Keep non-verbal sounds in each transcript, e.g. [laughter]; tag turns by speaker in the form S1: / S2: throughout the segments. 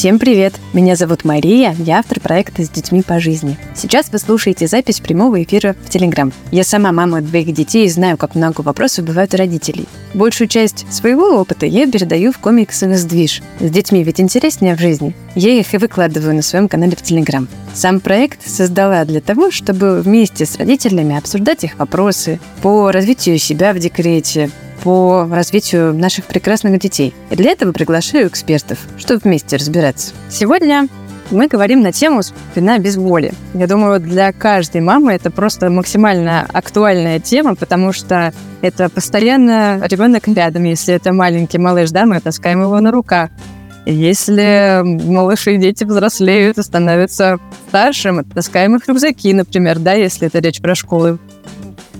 S1: Всем привет! Меня зовут Мария, я автор проекта «С детьми по жизни». Сейчас вы слушаете запись прямого эфира в Телеграм. Я сама мама двоих детей и знаю, как много вопросов бывает у родителей. Большую часть своего опыта я передаю в комиксы «Сдвиж». С детьми ведь интереснее в жизни. Я их и выкладываю на своем канале в Телеграм. Сам проект создала для того, чтобы вместе с родителями обсуждать их вопросы по развитию себя в декрете, по развитию наших прекрасных детей. И для этого приглашаю экспертов, чтобы вместе разбираться. Сегодня мы говорим на тему «Спина без боли». Я думаю, для каждой мамы это просто максимально актуальная тема, потому что это постоянно ребенок рядом. Если это маленький малыш, да, мы таскаем его на руках. Если малыши и дети взрослеют и становятся старше, мы таскаем их рюкзаки, например, да, если это речь про школы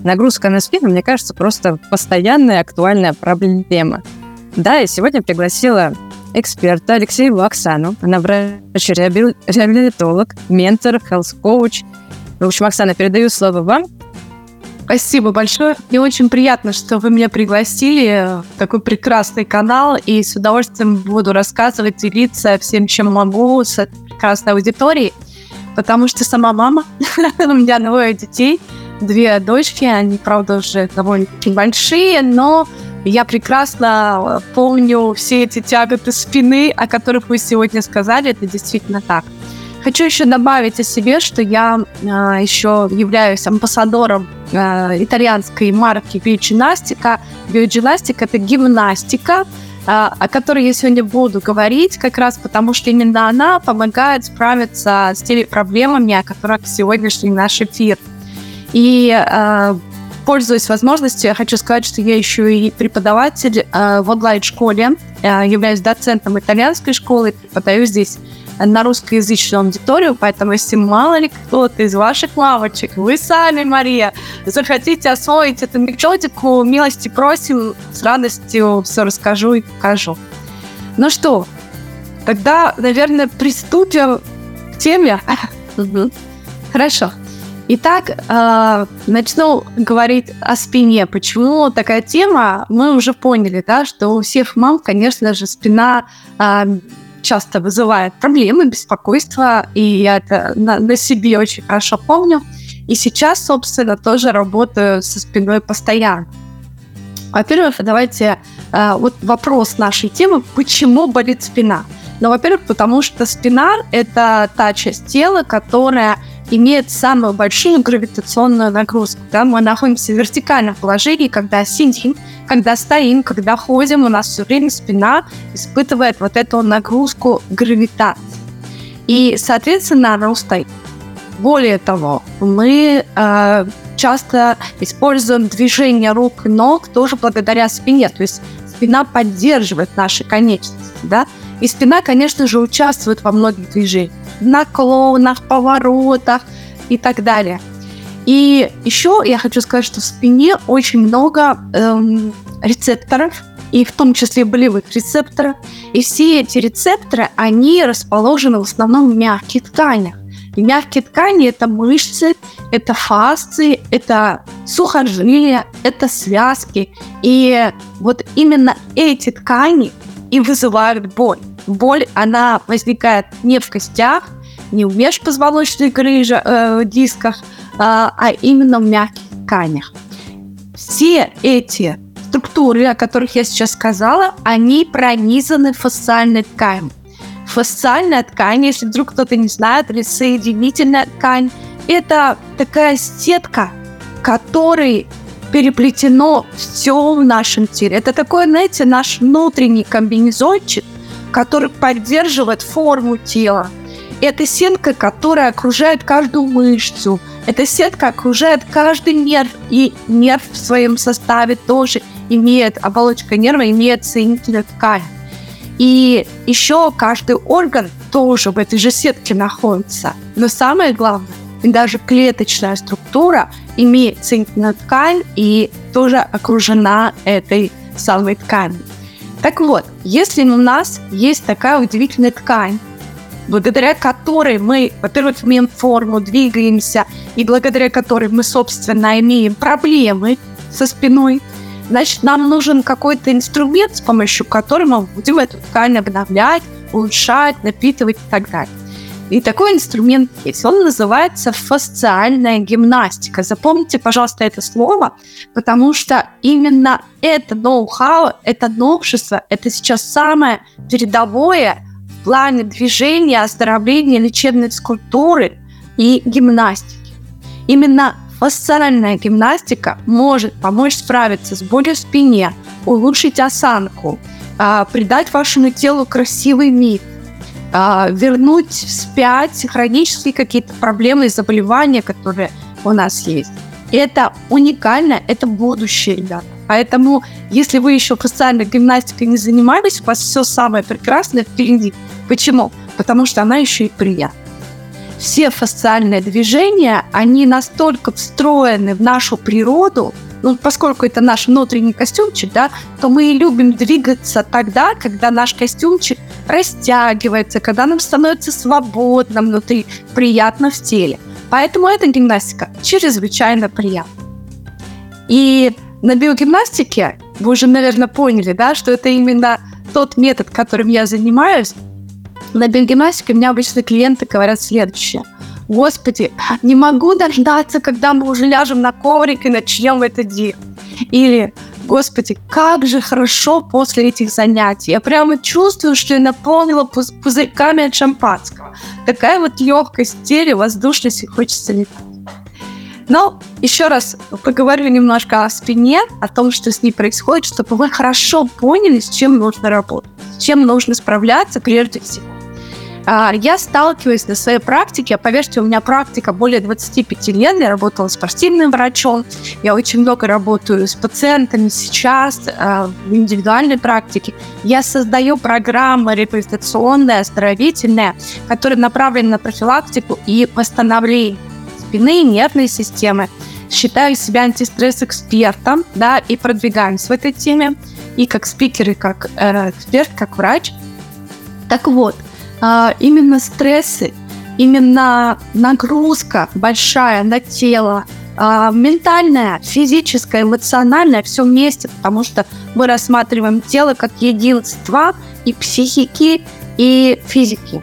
S1: нагрузка на спину, мне кажется, просто постоянная актуальная проблема. Да, и сегодня пригласила эксперта Алексееву Оксану. Она врач-реабилитолог, ментор, хелс-коуч. В общем, Оксана, передаю слово вам.
S2: Спасибо большое. Мне очень приятно, что вы меня пригласили в такой прекрасный канал, и с удовольствием буду рассказывать, делиться всем, чем могу с этой прекрасной аудиторией, потому что сама мама, [laughs] у меня двое детей – две дочки, они, правда, уже довольно-таки большие, но я прекрасно помню все эти тяготы спины, о которых вы сегодня сказали, это действительно так. Хочу еще добавить о себе, что я э, еще являюсь амбассадором э, итальянской марки биоджинастика. Биоджинастика – это гимнастика, э, о которой я сегодня буду говорить, как раз потому что именно она помогает справиться с теми проблемами, о которых сегодняшний наш эфир – и э, пользуясь возможностью, я хочу сказать, что я еще и преподаватель э, в онлайн-школе, э, являюсь доцентом итальянской школы, преподаю здесь на русскоязычную аудиторию, поэтому если мало ли кто-то из ваших лавочек, вы сами, Мария, захотите освоить эту методику, милости просим, с радостью все расскажу и покажу. Ну что, тогда, наверное, приступим к теме. Хорошо. Итак, э, начну говорить о спине. Почему такая тема? Мы уже поняли, да, что у всех мам, конечно же, спина э, часто вызывает проблемы, беспокойство, и я это на, на себе очень хорошо помню. И сейчас, собственно, тоже работаю со спиной постоянно. Во-первых, давайте э, вот вопрос нашей темы: почему болит спина? Ну, во-первых, потому что спина это та часть тела, которая имеет самую большую гравитационную нагрузку. Да? Мы находимся в вертикальном положении, когда сидим, когда стоим, когда ходим, у нас все время спина испытывает вот эту нагрузку гравитации. И, соответственно, она устает. Более того, мы э, часто используем движение рук и ног тоже благодаря спине. То есть спина поддерживает наши конечности. Да? И спина, конечно же, участвует во многих движениях наклонах, поворотах и так далее. И еще я хочу сказать, что в спине очень много эм, рецепторов, и в том числе болевых рецепторов. И все эти рецепторы, они расположены в основном в мягких тканях. И мягкие ткани – это мышцы, это фасции, это сухожилия, это связки. И вот именно эти ткани и вызывают боль боль, она возникает не в костях, не в межпозвоночных грыжах, э, дисках, э, а именно в мягких тканях. Все эти структуры, о которых я сейчас сказала, они пронизаны фасциальной тканью. Фасциальная ткань, если вдруг кто-то не знает, или соединительная ткань, это такая сетка, которой переплетено все в нашем теле. Это такой, знаете, наш внутренний комбинезончик, который поддерживает форму тела. Это сетка, которая окружает каждую мышцу. Эта сетка окружает каждый нерв. И нерв в своем составе тоже имеет, оболочка нерва имеет соединительную ткань. И еще каждый орган тоже в этой же сетке находится. Но самое главное, даже клеточная структура имеет соединительную ткань и тоже окружена этой самой тканью. Так вот, если у нас есть такая удивительная ткань, благодаря которой мы, во-первых, имеем форму, двигаемся, и благодаря которой мы, собственно, имеем проблемы со спиной, значит, нам нужен какой-то инструмент, с помощью которого мы будем эту ткань обновлять, улучшать, напитывать и так далее. И такой инструмент есть. Он называется фасциальная гимнастика. Запомните, пожалуйста, это слово, потому что именно это ноу-хау, это новшество, это сейчас самое передовое в плане движения, оздоровления, лечебной скульптуры и гимнастики. Именно фасциальная гимнастика может помочь справиться с болью в спине, улучшить осанку, а, придать вашему телу красивый вид, вернуть вспять хронические какие-то проблемы и заболевания, которые у нас есть. Это уникально, это будущее, ребята. Поэтому, если вы еще фасциальной гимнастикой не занимались, у вас все самое прекрасное впереди. Почему? Потому что она еще и приятна. Все фасциальные движения, они настолько встроены в нашу природу, ну, поскольку это наш внутренний костюмчик, да, то мы любим двигаться тогда, когда наш костюмчик растягивается, когда нам становится свободно внутри, приятно в теле. Поэтому эта гимнастика чрезвычайно приятна. И на биогимнастике вы уже, наверное, поняли, да, что это именно тот метод, которым я занимаюсь. На биогимнастике у меня обычно клиенты говорят следующее – Господи, не могу дождаться, когда мы уже ляжем на коврик и начнем это делать. Или, Господи, как же хорошо после этих занятий. Я прямо чувствую, что я наполнила пуз пузырьками от шампанского. Такая вот легкость в теле, воздушность и хочется летать. Но еще раз поговорю немножко о спине, о том, что с ней происходит, чтобы вы хорошо поняли, с чем нужно работать, с чем нужно справляться прежде всего. А, я сталкиваюсь на своей практике, поверьте, у меня практика более 25 лет, я работала спортивным врачом, я очень много работаю с пациентами сейчас а, в индивидуальной практике. Я создаю программы реабилитационные, оздоровительные, которые направлены на профилактику и восстановление спины и нервной системы. Считаю себя антистресс-экспертом, да, и продвигаюсь в этой теме, и как спикер, и как э, эксперт, как врач. Так вот, именно стрессы, именно нагрузка большая на тело, а, ментальная, физическая, эмоциональная, все вместе, потому что мы рассматриваем тело как единство и психики, и физики.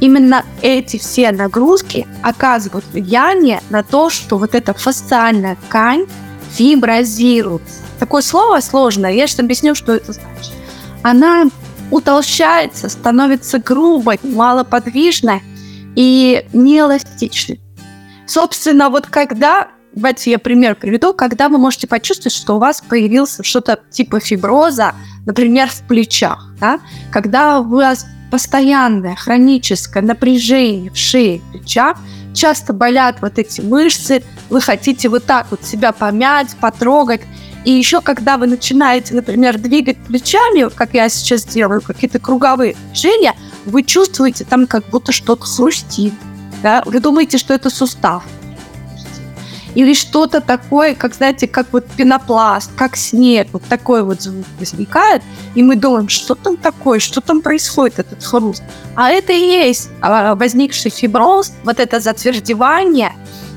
S2: Именно эти все нагрузки оказывают влияние на то, что вот эта фасциальная ткань фиброзирует. Такое слово сложное, я сейчас объясню, что это значит. Она утолщается, становится грубой, малоподвижной и неэластичной. Собственно, вот когда, давайте я пример приведу, когда вы можете почувствовать, что у вас появился что-то типа фиброза, например, в плечах, да? когда у вас постоянное хроническое напряжение в шее, в плечах, часто болят вот эти мышцы, вы хотите вот так вот себя помять, потрогать, и еще, когда вы начинаете, например, двигать плечами, как я сейчас делаю, какие-то круговые движения, вы чувствуете там как будто что-то хрустит. Да? Вы думаете, что это сустав. Или что-то такое, как, знаете, как вот пенопласт, как снег, вот такой вот звук возникает, и мы думаем, что там такое, что там происходит, этот хруст. А это и есть а, возникший фиброз, вот это затвердевание,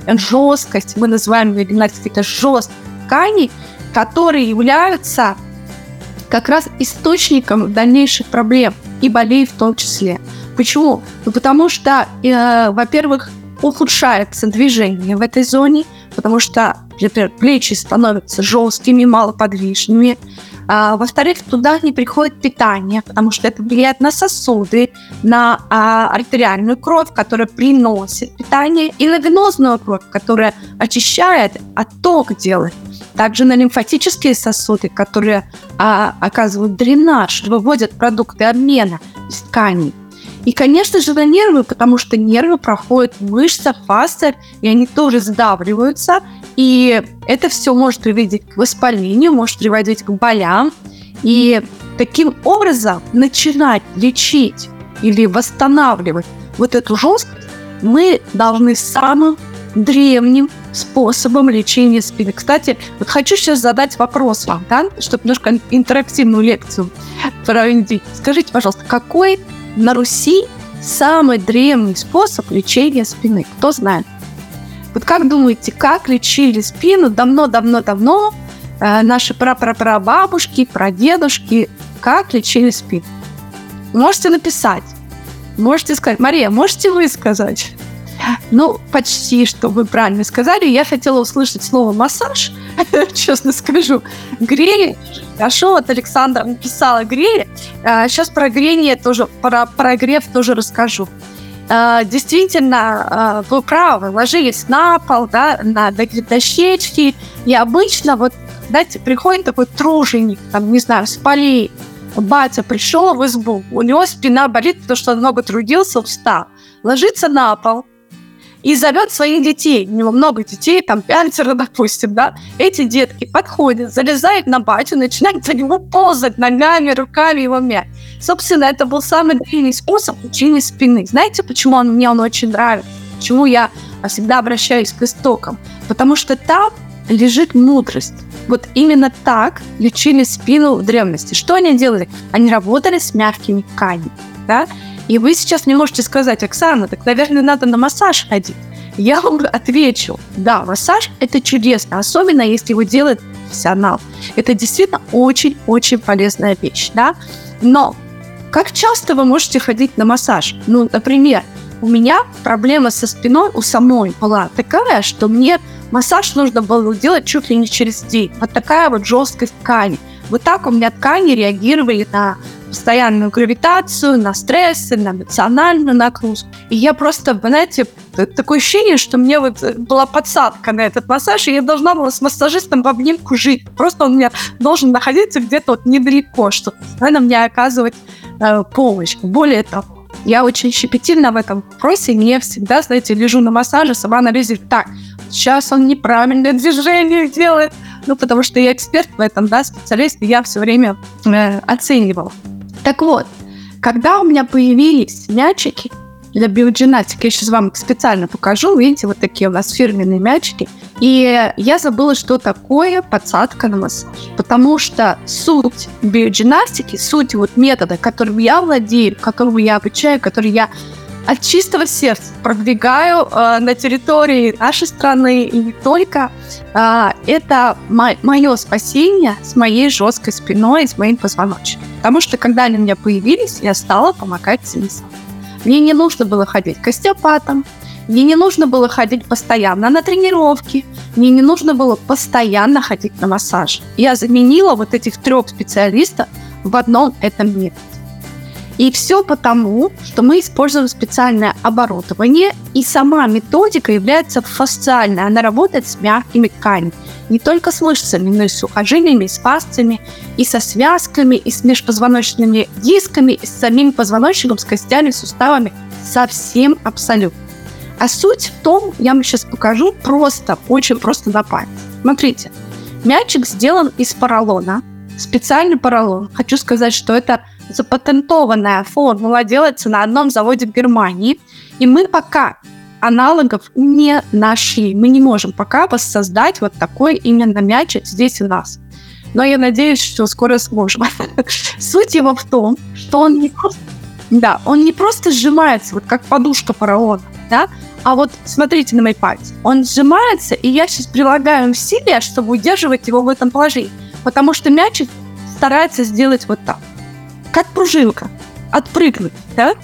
S2: жесткость, мы называем ее гимнастикой, это жесткость тканей, которые являются как раз источником дальнейших проблем и болей в том числе. Почему? Ну, потому что, э, во-первых, ухудшается движение в этой зоне, потому что, например, плечи становятся жесткими, малоподвижными. А, во-вторых, туда не приходит питание, потому что это влияет на сосуды, на а, артериальную кровь, которая приносит питание, и на венозную кровь, которая очищает, отток делает также на лимфатические сосуды, которые а, оказывают дренаж, выводят продукты обмена из тканей. И, конечно же, на нервы, потому что нервы проходят мышцах, фасциях, и они тоже сдавливаются. И это все может приводить к воспалению, может приводить к болям. И таким образом начинать лечить или восстанавливать вот эту жесткость мы должны самым древним способом лечения спины. Кстати, вот хочу сейчас задать вопрос вам, да, чтобы немножко интерактивную лекцию провести. Скажите, пожалуйста, какой на Руси самый древний способ лечения спины? Кто знает? Вот как думаете, как лечили спину давно-давно-давно э, наши прапрапрабабушки, прадедушки, как лечили спину? Можете написать. Можете сказать, Мария, можете вы сказать? Ну, почти что вы правильно сказали. Я хотела услышать слово «массаж», [laughs] честно скажу. Грели. Хорошо, вот Александра написала грели. Сейчас а, про грение тоже, про прогрев тоже расскажу. А, действительно, а, вы правы, ложились на пол, да, на дощечки. И обычно, вот, знаете, приходит такой труженик, там, не знаю, с полей, батя пришел в избу, у него спина болит, потому что он много трудился, устал. Ложится на пол, и зовет своих детей. У него много детей, там пятеро, [laughs] допустим, да. Эти детки подходят, залезают на батю, начинают за него ползать ногами, руками его мять. Собственно, это был самый длинный способ учения спины. Знаете, почему он, мне он очень нравится? Почему я всегда обращаюсь к истокам? Потому что там лежит мудрость. Вот именно так лечили спину в древности. Что они делали? Они работали с мягкими тканями. Да? И вы сейчас не можете сказать, Оксана, так, наверное, надо на массаж ходить. Я вам отвечу, да, массаж – это чудесно, особенно если его делает профессионал. Это действительно очень-очень полезная вещь, да? Но как часто вы можете ходить на массаж? Ну, например, у меня проблема со спиной у самой была такая, что мне массаж нужно было делать чуть ли не через день. Вот такая вот жесткость ткани. Вот так у меня ткани реагировали на постоянную гравитацию, на стрессы, на эмоциональную нагрузку. И я просто, знаете, такое ощущение, что мне вот была подсадка на этот массаж, и я должна была с массажистом в обнимку жить. Просто он у меня должен находиться где-то вот недалеко, чтобы на мне оказывать э, помощь. Более того, я очень щепетильна в этом вопросе, мне всегда, знаете, лежу на массаже, сама анализирую, так, сейчас он неправильное [laughs] движение делает, ну, потому что я эксперт в этом, да, специалист, и я все время э, оценивала. Так вот, когда у меня появились мячики для биогенетики, я сейчас вам специально покажу, видите, вот такие у нас фирменные мячики, и я забыла, что такое подсадка на массаж. Потому что суть биогенетики, суть вот метода, которым я владею, которому я обучаю, который я от чистого сердца продвигаю э, на территории нашей страны и не только. Э, это мо- мое спасение с моей жесткой спиной и с моим позвоночником. Потому что когда они у меня появились, я стала помогать себе Мне не нужно было ходить к остеопатам, мне не нужно было ходить постоянно на тренировки, мне не нужно было постоянно ходить на массаж. Я заменила вот этих трех специалистов в одном этом методе. И все потому, что мы используем специальное оборудование, и сама методика является фасциальной. Она работает с мягкими тканями. Не только с мышцами, но и с сухожилиями, и с фасциями, и со связками, и с межпозвоночными дисками, и с самим позвоночником, с костями, суставами. Совсем абсолютно. А суть в том, я вам сейчас покажу просто, очень просто на память. Смотрите, мячик сделан из поролона, специальный поролон. Хочу сказать, что это запатентованная формула делается на одном заводе в Германии. И мы пока аналогов не нашли. Мы не можем пока воссоздать вот такой именно мячик здесь у нас. Но я надеюсь, что скоро сможем. [laughs] Суть его в том, что он не просто, да, он не просто сжимается, вот как подушка фараона, да, а вот смотрите на мои пальцы. Он сжимается, и я сейчас прилагаю усилия, чтобы удерживать его в этом положении. Потому что мячик старается сделать вот так как пружинка, отпрыгнуть, да?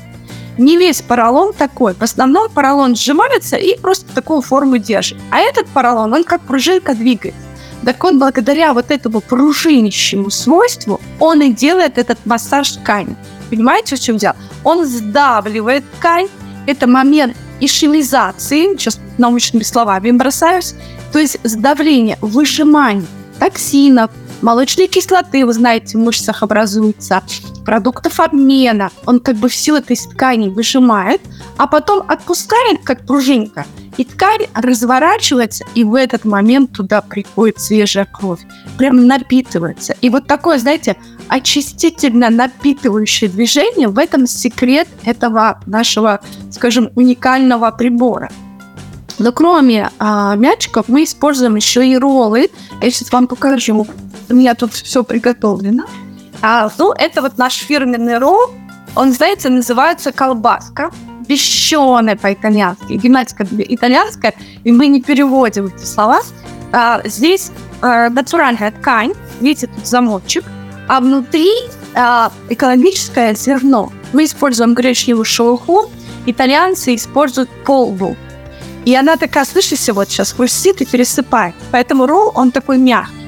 S2: Не весь поролон такой. В основном поролон сжимается и просто такую форму держит. А этот поролон, он как пружинка двигается. Так вот, благодаря вот этому пружинищему свойству, он и делает этот массаж ткани. Понимаете, в чем дело? Он сдавливает ткань. Это момент ишемизации, сейчас научными словами бросаюсь, то есть сдавление, выжимание токсинов, молочной кислоты, вы знаете, в мышцах образуется, продуктов обмена. Он как бы всю этой ткани выжимает, а потом отпускает, как пружинка. И ткань разворачивается, и в этот момент туда приходит свежая кровь. Прям напитывается. И вот такое, знаете, очистительно напитывающее движение, в этом секрет этого нашего, скажем, уникального прибора. Но кроме а, мячиков мы используем еще и роллы. Я сейчас вам покажу. У меня тут все приготовлено. А, ну, это вот наш фирменный ролл. Он, знаете, называется колбаска. Пещеная по-итальянски. Гимнастика итальянская, и мы не переводим эти слова. А, здесь а, натуральная ткань. Видите, тут замочек. А внутри э, экологическое зерно. Мы используем гречневую шелуху, итальянцы используют полбу. И она такая, слышите, вот сейчас хрустит и пересыпает. Поэтому ролл, он такой мягкий.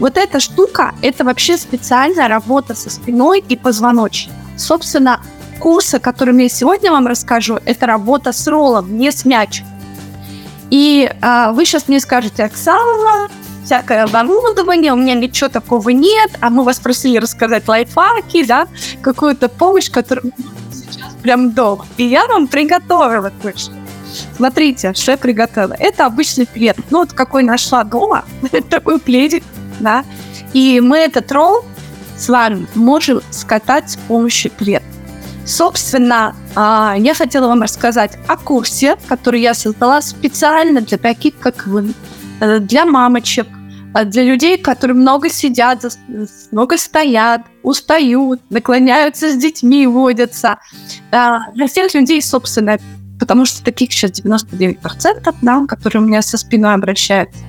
S2: Вот эта штука, это вообще специальная работа со спиной и позвоночником. Собственно, курсы, которыми я сегодня вам расскажу, это работа с роллом, не с мячиком. И а, вы сейчас мне скажете, Оксана, всякое оборудование, у меня ничего такого нет, а мы вас просили рассказать лайфхаки, да, какую-то помощь, которую сейчас прям дома. И я вам приготовила кое-что. Смотрите, что я приготовила. Это обычный плед. Ну, вот какой нашла дома. [laughs] такой пледик, да. И мы этот ролл с вами можем скатать с помощью пледа. Собственно, а, я хотела вам рассказать о курсе, который я создала специально для таких, как вы, э, для мамочек, э, для людей, которые много сидят, много стоят, устают, наклоняются с детьми, водятся. А, для всех людей, собственно, потому что таких сейчас 99%, да, которые у меня со спиной обращаются.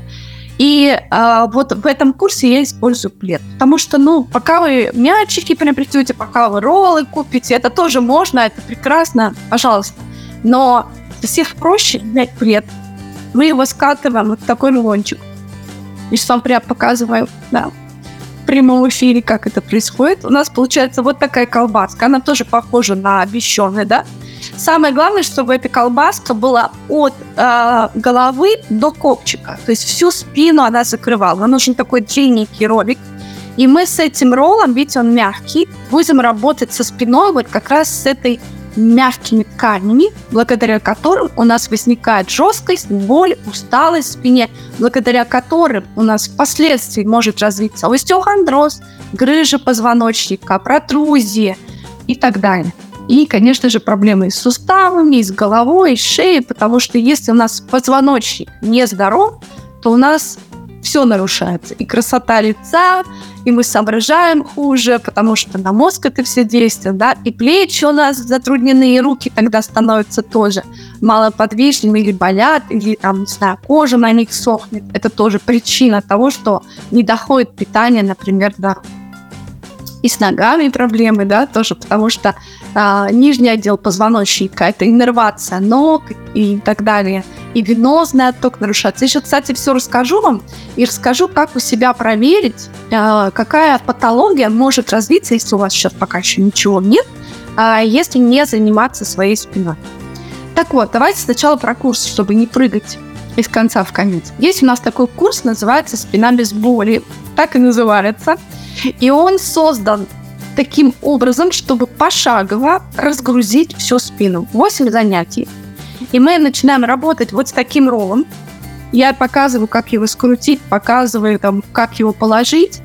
S2: И э, вот в этом курсе я использую плед. Потому что, ну, пока вы мячики приобретете, пока вы роллы купите, это тоже можно, это прекрасно, пожалуйста. Но всех проще взять плед. Мы его скатываем вот такой рулончик. И что вам прям показываю, да, в прямом эфире, как это происходит. У нас получается вот такая колбаска. Она тоже похожа на обещанную, да? Самое главное, чтобы эта колбаска была от э, головы до копчика. То есть всю спину она закрывала. Нам нужен такой длинненький ролик. И мы с этим роллом, видите, он мягкий, будем работать со спиной вот как раз с этой мягкими тканями, благодаря которым у нас возникает жесткость, боль, усталость в спине, благодаря которым у нас впоследствии может развиться остеохондроз, грыжа позвоночника, протрузии и так далее. И, конечно же, проблемы с суставами, с головой, с шеей, потому что если у нас позвоночник не здоров, то у нас все нарушается. И красота лица, и мы соображаем хуже, потому что на мозг это все действует, да, и плечи у нас затруднены, и руки тогда становятся тоже малоподвижными или болят, или там, не знаю, кожа на них сохнет. Это тоже причина того, что не доходит питание, например, до рук и с ногами проблемы, да, тоже потому что а, нижний отдел позвоночника, это иннервация ног и так далее, и венозный отток нарушается. Еще, кстати, все расскажу вам и расскажу, как у себя проверить, а, какая патология может развиться, если у вас сейчас пока еще ничего нет, а, если не заниматься своей спиной. Так вот, давайте сначала про курс, чтобы не прыгать из конца в конец. Есть у нас такой курс, называется «Спина без боли». Так и называется – и он создан таким образом, чтобы пошагово разгрузить всю спину. 8 занятий. И мы начинаем работать вот с таким роллом. Я показываю, как его скрутить, показываю, там, как его положить.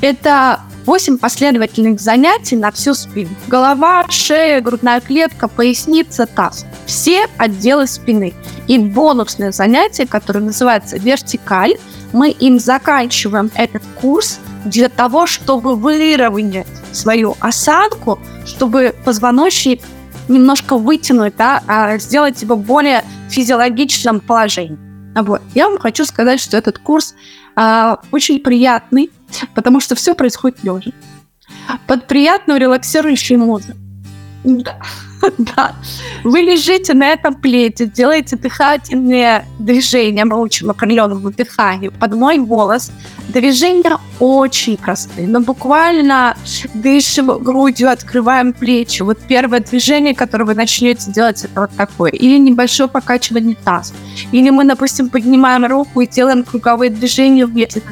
S2: Это 8 последовательных занятий на всю спину. Голова, шея, грудная клетка, поясница, таз. Все отделы спины. И бонусное занятие, которое называется вертикаль, мы им заканчиваем этот курс для того, чтобы выровнять свою осанку, чтобы позвоночник немножко вытянуть, да, а сделать его более физиологичном положении. Вот. Я вам хочу сказать, что этот курс а, очень приятный, потому что все происходит лежа. Под приятную релаксирующую музыку. Да. [laughs] Да. Вы лежите на этом плете, делаете дыхательные движения, мы учим определенному дыханию под мой голос. Движения очень простые, но буквально дышим грудью, открываем плечи. Вот первое движение, которое вы начнете делать, это вот такое. Или небольшое покачивание таза. Или мы, допустим, поднимаем руку и делаем круговые движения вместе.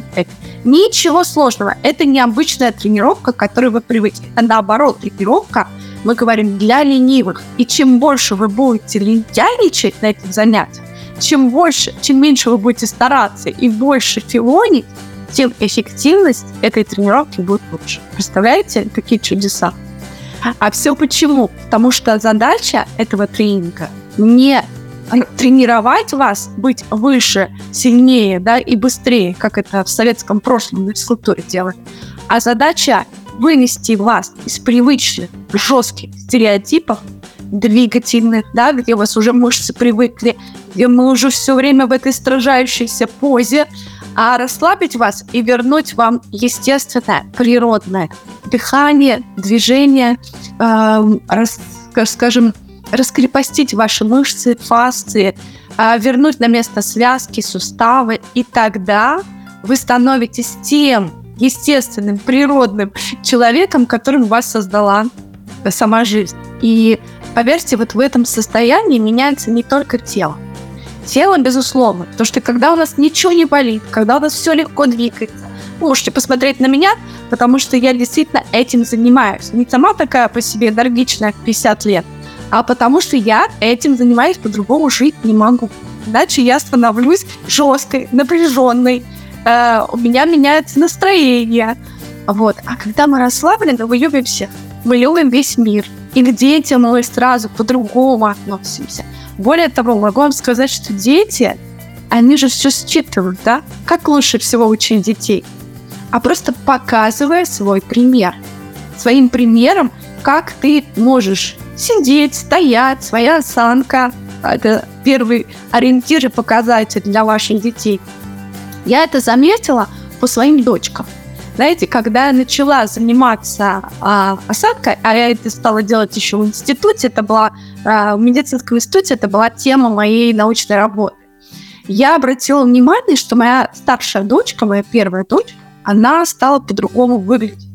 S2: Ничего сложного. Это необычная тренировка, к которой вы привыкли. А наоборот, тренировка – мы говорим для ленивых. И чем больше вы будете лентяйничать на этих занятиях, чем больше, чем меньше вы будете стараться и больше филонить, тем эффективность этой тренировки будет лучше. Представляете, какие чудеса? А все почему? Потому что задача этого тренинга не тренировать вас быть выше, сильнее да, и быстрее, как это в советском прошлом на физкультуре делали, а задача вынести вас из привычных жестких стереотипов двигательных, да, где у вас уже мышцы привыкли, где мы уже все время в этой стражающейся позе, а расслабить вас и вернуть вам естественное, природное дыхание, движение, э, рас, скажем, раскрепостить ваши мышцы, фасции, э, вернуть на место связки, суставы, и тогда вы становитесь тем естественным, природным человеком, которым вас создала сама жизнь. И поверьте, вот в этом состоянии меняется не только тело, Тело, безусловно, потому что когда у нас ничего не болит, когда у нас все легко двигается, можете посмотреть на меня, потому что я действительно этим занимаюсь. Не сама такая по себе энергичная в 50 лет, а потому что я этим занимаюсь, по-другому жить не могу. Иначе я становлюсь жесткой, напряженной, э, у меня меняется настроение. Вот. А когда мы расслаблены, мы любим всех. Мы любим весь мир. И к детям мы сразу по-другому относимся. Более того, могу вам сказать, что дети, они же все считывают, да? Как лучше всего учить детей? А просто показывая свой пример. Своим примером, как ты можешь сидеть, стоять, своя осанка. Это первый ориентир и показатель для ваших детей. Я это заметила по своим дочкам. Знаете, когда я начала заниматься а, осадкой, а я это стала делать еще в институте, это была а, в медицинском институте, это была тема моей научной работы. Я обратила внимание, что моя старшая дочка, моя первая дочь, она стала по-другому выглядеть.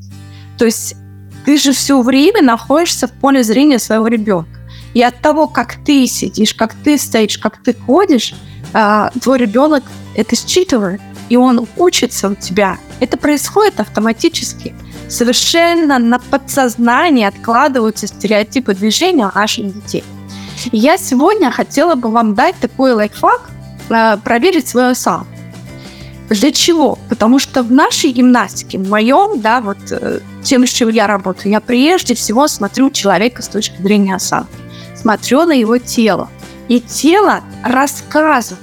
S2: То есть ты же все время находишься в поле зрения своего ребенка. И от того, как ты сидишь, как ты стоишь, как ты ходишь, а, твой ребенок это считывает и он учится у тебя, это происходит автоматически. Совершенно на подсознании откладываются стереотипы движения наших детей. И я сегодня хотела бы вам дать такой лайфхак, э, проверить свою сам. Для чего? Потому что в нашей гимнастике, в моем, да, вот э, тем, с чем я работаю, я прежде всего смотрю человека с точки зрения осанки. Смотрю на его тело. И тело рассказывает,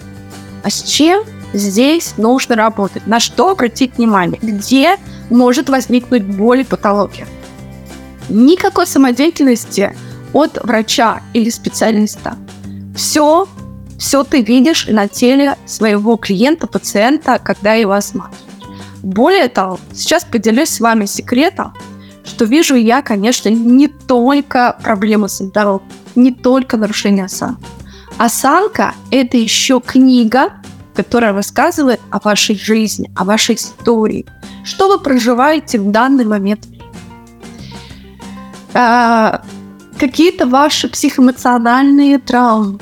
S2: а с чем Здесь нужно работать. На что обратить внимание? Где может возникнуть боль и патология? Никакой самодеятельности от врача или специалиста. Все, все ты видишь на теле своего клиента, пациента, когда его осматриваешь. Более того, сейчас поделюсь с вами секретом, что вижу я, конечно, не только проблемы с здоровьем, не только нарушение осанки. Осанка – это еще книга, которая рассказывает о вашей жизни, о вашей истории, что вы проживаете в данный момент. А, какие-то ваши психоэмоциональные травмы,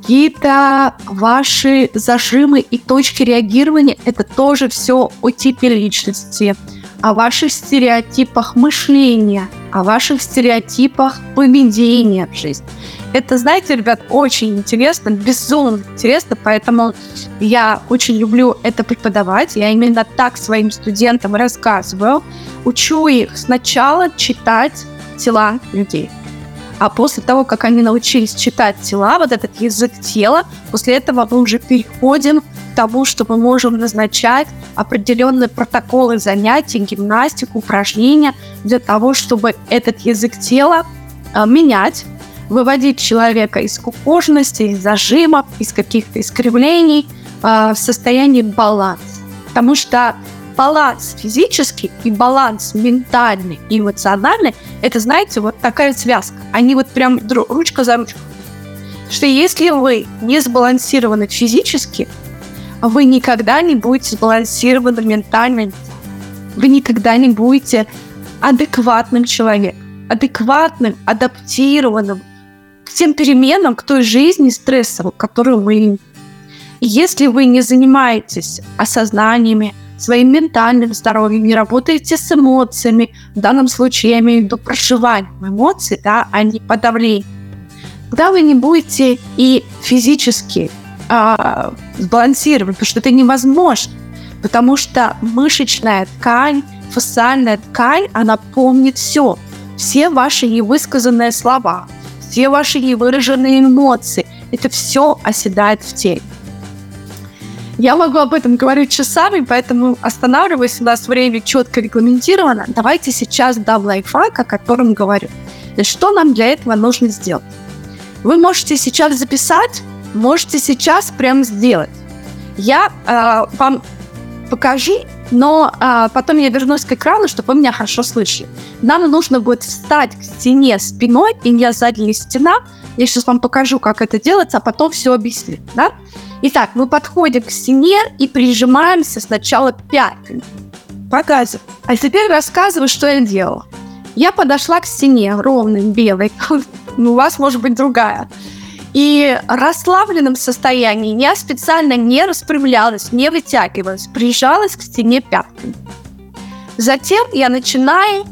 S2: какие-то ваши зажимы и точки реагирования, это тоже все о типе личности, о ваших стереотипах мышления, о ваших стереотипах поведения в жизни. Это, знаете, ребят, очень интересно, безумно интересно, поэтому я очень люблю это преподавать. Я именно так своим студентам рассказываю. Учу их сначала читать тела людей. А после того, как они научились читать тела, вот этот язык тела, после этого мы уже переходим к тому, что мы можем назначать определенные протоколы занятий, гимнастику, упражнения для того, чтобы этот язык тела э, менять, выводить человека из кукожности, из зажимов, из каких-то искривлений э, в состояние баланса. Потому что баланс физический и баланс ментальный и эмоциональный, это, знаете, вот такая связка. Они вот прям ручка за ручку. Что если вы не сбалансированы физически, вы никогда не будете сбалансированы ментально. Вы никогда не будете адекватным человеком, адекватным, адаптированным к тем переменам, к той жизни стрессовой, которую вы если вы не занимаетесь осознаниями, своим ментальным здоровьем, не работаете с эмоциями, в данном случае я имею в виду проживание эмоций, да, а не подавление, тогда вы не будете и физически э, сбалансированы, потому что это невозможно, потому что мышечная ткань, фасциальная ткань, она помнит все, все ваши невысказанные слова, все ваши невыраженные эмоции, это все оседает в теле. Я могу об этом говорить часами, поэтому останавливаюсь, у нас время четко регламентировано. Давайте сейчас дам лайфхак, о котором говорю. Что нам для этого нужно сделать? Вы можете сейчас записать, можете сейчас прям сделать. Я э, вам покажу, но а, потом я вернусь к экрану, чтобы вы меня хорошо слышали. Нам нужно будет встать к стене спиной, и я задняя стена. Я сейчас вам покажу, как это делается, а потом все объясню. Да? Итак, мы подходим к стене и прижимаемся сначала пятками. Показываю. А теперь рассказываю, что я делала. Я подошла к стене ровной, белой. [laughs] Ну, у вас может быть другая. И расслабленном состоянии я специально не распрямлялась, не вытягивалась, прижалась к стене пятками. Затем я начинаю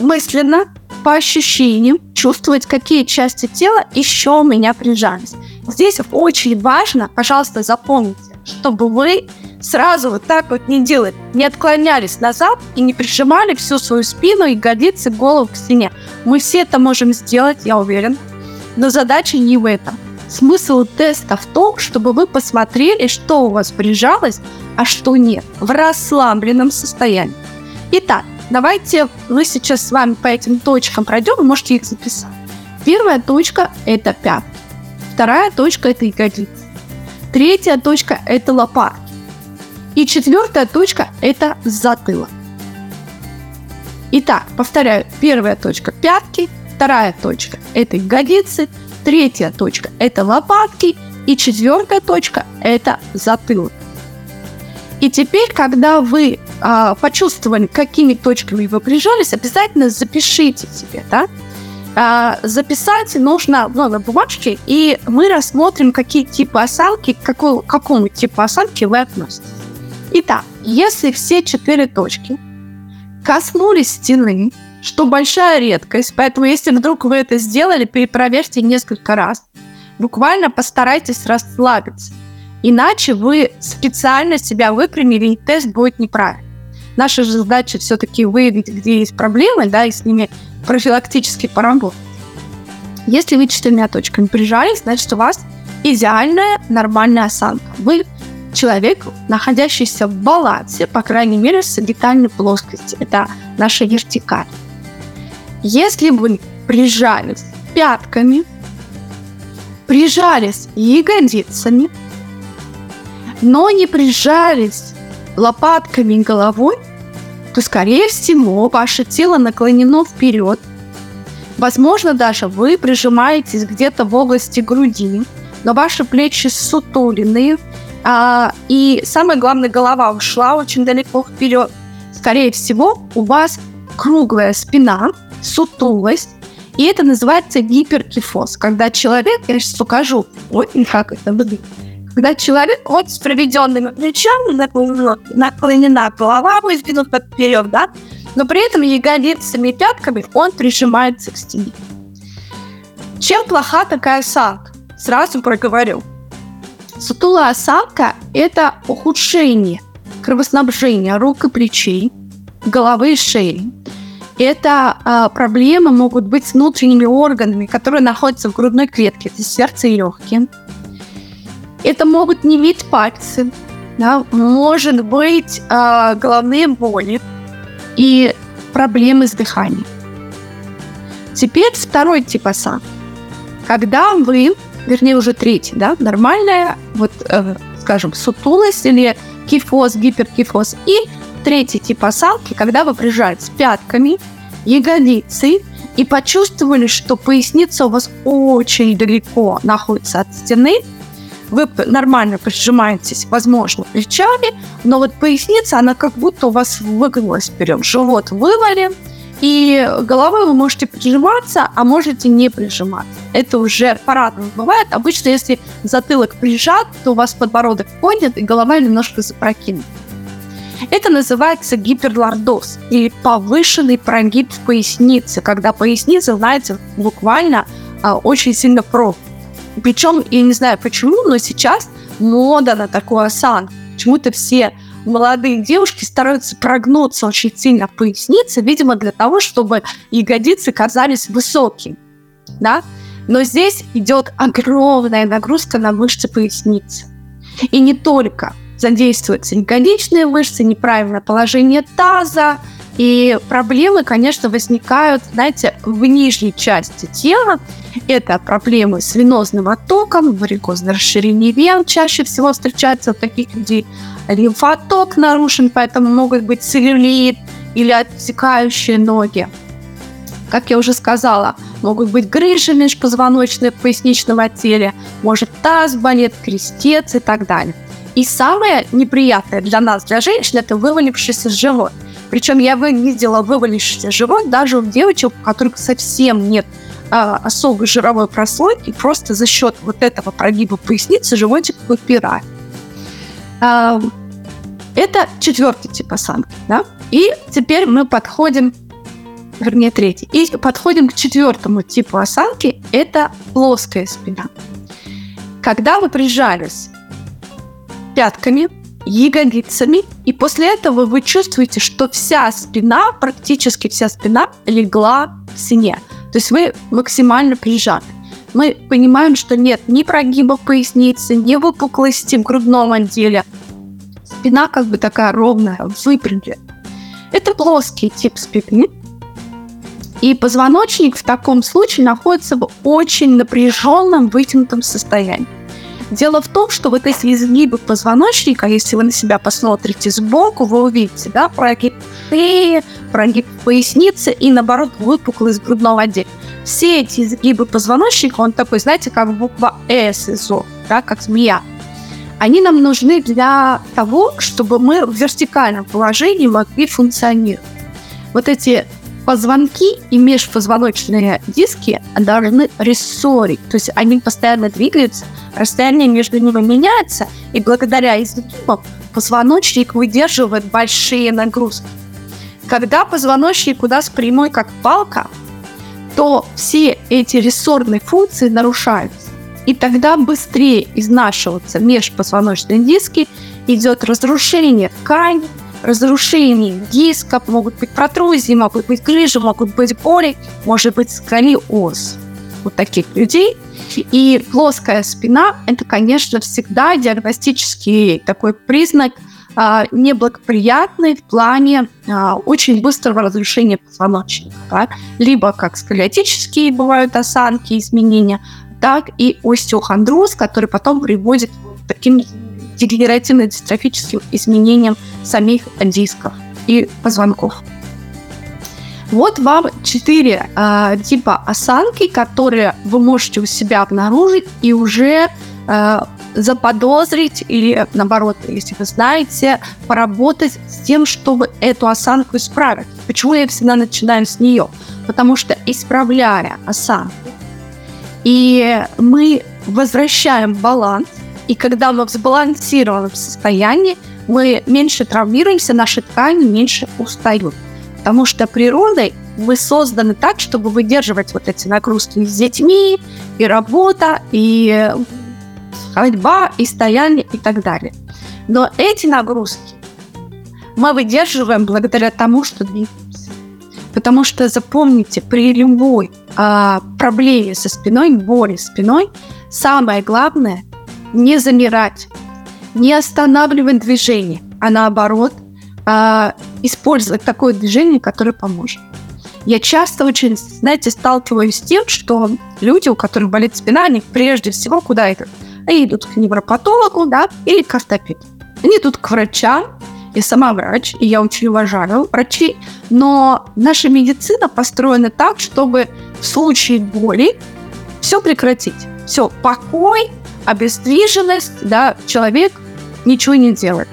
S2: мысленно, по ощущениям, чувствовать, какие части тела еще у меня прижались. Здесь очень важно, пожалуйста, запомните, чтобы вы сразу вот так вот не делали, не отклонялись назад и не прижимали всю свою спину, и ягодицы, голову к стене. Мы все это можем сделать, я уверен, но задача не в этом. Смысл теста в том, чтобы вы посмотрели, что у вас прижалось, а что нет, в расслабленном состоянии. Итак, давайте мы сейчас с вами по этим точкам пройдем, вы можете их записать. Первая точка – это пятки. Вторая точка – это ягодицы. Третья точка – это лопатки. И четвертая точка – это затылок. Итак, повторяю, первая точка – пятки, Вторая точка – это ягодицы. Третья точка – это лопатки. И четвертая точка – это затылок. И теперь, когда вы а, почувствовали, какими точками вы прижались, обязательно запишите себе, да? А, записать нужно ну, на бумажке, и мы рассмотрим, какие типы осанки, к какому, какому типу осанки вы относитесь. Итак, если все четыре точки коснулись стены, что большая редкость. Поэтому, если вдруг вы это сделали, перепроверьте несколько раз. Буквально постарайтесь расслабиться. Иначе вы специально себя выпрямили, и тест будет неправильный. Наша же задача все-таки выявить, где есть проблемы, да, и с ними профилактически поработать. Если вы четырьмя точками прижались, значит, у вас идеальная нормальная осанка. Вы человек, находящийся в балансе, по крайней мере, в сагитальной плоскости. Это наша вертикаль. Если вы прижались пятками, прижались ягодицами, но не прижались лопатками и головой, то, скорее всего, ваше тело наклонено вперед. Возможно, даже вы прижимаетесь где-то в области груди, но ваши плечи сутуленные, а, и самое главное, голова ушла очень далеко вперед. Скорее всего, у вас круглая спина, сутулость, и это называется гиперкифоз, когда человек, я сейчас покажу, вот как это выглядит, когда человек вот с проведенными плечами наклонена голова выдвинута вперед, да, но при этом ягодицами и пятками он прижимается к стене. Чем плоха такая осанка? Сразу проговорю. Сутулая осанка – это ухудшение кровоснабжения рук и плечей, головы и шеи это э, проблемы могут быть с внутренними органами, которые находятся в грудной клетке, это сердце и легкие. Это могут не иметь пальцы, да, может быть э, головные боли и проблемы с дыханием. Теперь второй тип осанки. Когда вы, вернее уже третий, да, нормальная, вот, э, скажем, сутулость или кифоз, гиперкифоз и Третий тип осанки, когда вы прижались пятками, ягодицей и почувствовали, что поясница у вас очень далеко находится от стены, вы нормально прижимаетесь, возможно, плечами, но вот поясница, она как будто у вас выгнулась вперед. Живот вывален, и головой вы можете прижиматься, а можете не прижиматься. Это уже по-разному бывает. Обычно, если затылок прижат, то у вас подбородок поднят, и голова немножко запрокинута. Это называется гиперлордоз или повышенный прогиб в пояснице, когда поясница, знаете, буквально а, очень сильно про. Причем, я не знаю почему, но сейчас мода на такой осан. Почему-то все молодые девушки стараются прогнуться очень сильно в пояснице, видимо, для того, чтобы ягодицы казались высокими. Да? Но здесь идет огромная нагрузка на мышцы поясницы. И не только задействуются ягодичные мышцы, неправильное положение таза, и проблемы, конечно, возникают, знаете, в нижней части тела. Это проблемы с венозным оттоком, варикозное расширение вен чаще всего встречаются у таких людей. лимфоток нарушен, поэтому могут быть целлюлит или отсекающие ноги. Как я уже сказала, могут быть грыжи межпозвоночные в поясничном отделе, может таз болит, крестец и так далее. И самое неприятное для нас, для женщин, это вывалившийся живот. Причем я видела вывалившийся живот даже у девочек, у которых совсем нет а, особой жировой прослойки, просто за счет вот этого прогиба поясницы животик выпирает. А, это четвертый тип осанки. Да? И теперь мы подходим, вернее, третий. И подходим к четвертому типу осанки. Это плоская спина. Когда вы прижались пятками, ягодицами, и после этого вы чувствуете, что вся спина, практически вся спина легла в стене. То есть вы максимально прижаты. Мы понимаем, что нет ни прогиба поясницы, ни выпуклости в грудном отделе. Спина как бы такая ровная, выпрямленная. Это плоский тип спины. И позвоночник в таком случае находится в очень напряженном, вытянутом состоянии. Дело в том, что вот эти изгибы позвоночника, если вы на себя посмотрите сбоку, вы увидите, да, прогиб шеи, прогиб поясницы и, наоборот, выпуклость грудного отдела. Все эти изгибы позвоночника, он такой, знаете, как буква «С» из «О», да, как змея. Они нам нужны для того, чтобы мы в вертикальном положении могли функционировать. Вот эти позвонки и межпозвоночные диски должны рессорить, то есть они постоянно двигаются, расстояние между ними меняется, и благодаря изгибам позвоночник выдерживает большие нагрузки. Когда позвоночник у нас прямой, как палка, то все эти рессорные функции нарушаются. И тогда быстрее изнашиваются межпозвоночные диски, идет разрушение ткани, разрушение дисков, могут быть протрузии, могут быть грыжи, могут быть боли, может быть сколиоз у таких людей. И плоская спина – это, конечно, всегда диагностический такой признак а, неблагоприятный в плане а, очень быстрого разрушения позвоночника. Да? Либо как сколиотические бывают осанки, изменения, так и остеохондроз, который потом приводит к таким дегенеративно-дистрофическим изменениям самих дисков и позвонков. Вот вам четыре э, типа осанки, которые вы можете у себя обнаружить и уже э, заподозрить или наоборот, если вы знаете, поработать с тем, чтобы эту осанку исправить. Почему я всегда начинаю с нее? Потому что исправляя осанку, и мы возвращаем баланс, и когда мы в сбалансированном состоянии, мы меньше травмируемся, наши ткани меньше устают. Потому что природой мы созданы так, чтобы выдерживать вот эти нагрузки с детьми, и работа, и ходьба, и стояние, и так далее. Но эти нагрузки мы выдерживаем благодаря тому, что двигаемся. Потому что запомните, при любой а, проблеме со спиной, боли спиной, самое главное не замирать, не останавливать движение, а наоборот а, использовать такое движение, которое поможет. Я часто очень, знаете, сталкиваюсь с тем, что люди, у которых болит спина, они прежде всего куда идут? Они идут к невропатологу, да, или к ортопеду. Они идут к врачам, я сама врач, и я очень уважаю врачей, но наша медицина построена так, чтобы в случае боли все прекратить. Все, покой, обездвиженность, да, человек ничего не делает.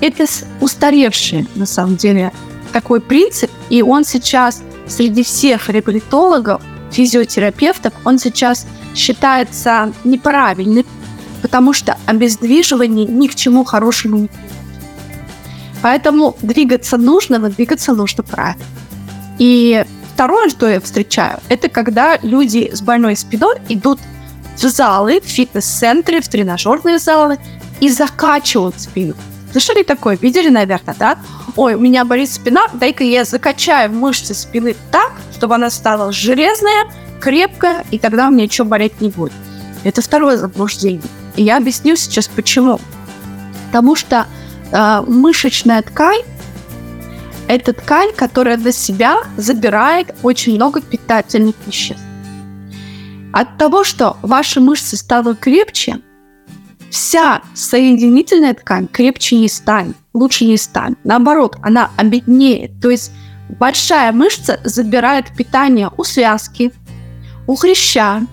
S2: Это устаревший, на самом деле, такой принцип, и он сейчас среди всех реабилитологов, физиотерапевтов, он сейчас считается неправильным, потому что обездвиживание ни к чему хорошему не приводит. Поэтому двигаться нужно, но двигаться нужно правильно. И второе, что я встречаю, это когда люди с больной спиной идут в залы, в фитнес-центры, в тренажерные залы и закачивают спину. Слышали такое? Видели, наверное, да? Ой, у меня болит спина, дай-ка я закачаю мышцы спины так, чтобы она стала железная, крепкая, и тогда у меня ничего болеть не будет. Это второе заблуждение. И я объясню сейчас почему. Потому что э, мышечная ткань это ткань, которая на себя забирает очень много питательных веществ. От того, что ваши мышцы станут крепче, вся соединительная ткань крепче не станет, лучше не станет. Наоборот, она обеднеет. То есть большая мышца забирает питание у связки, у хряща,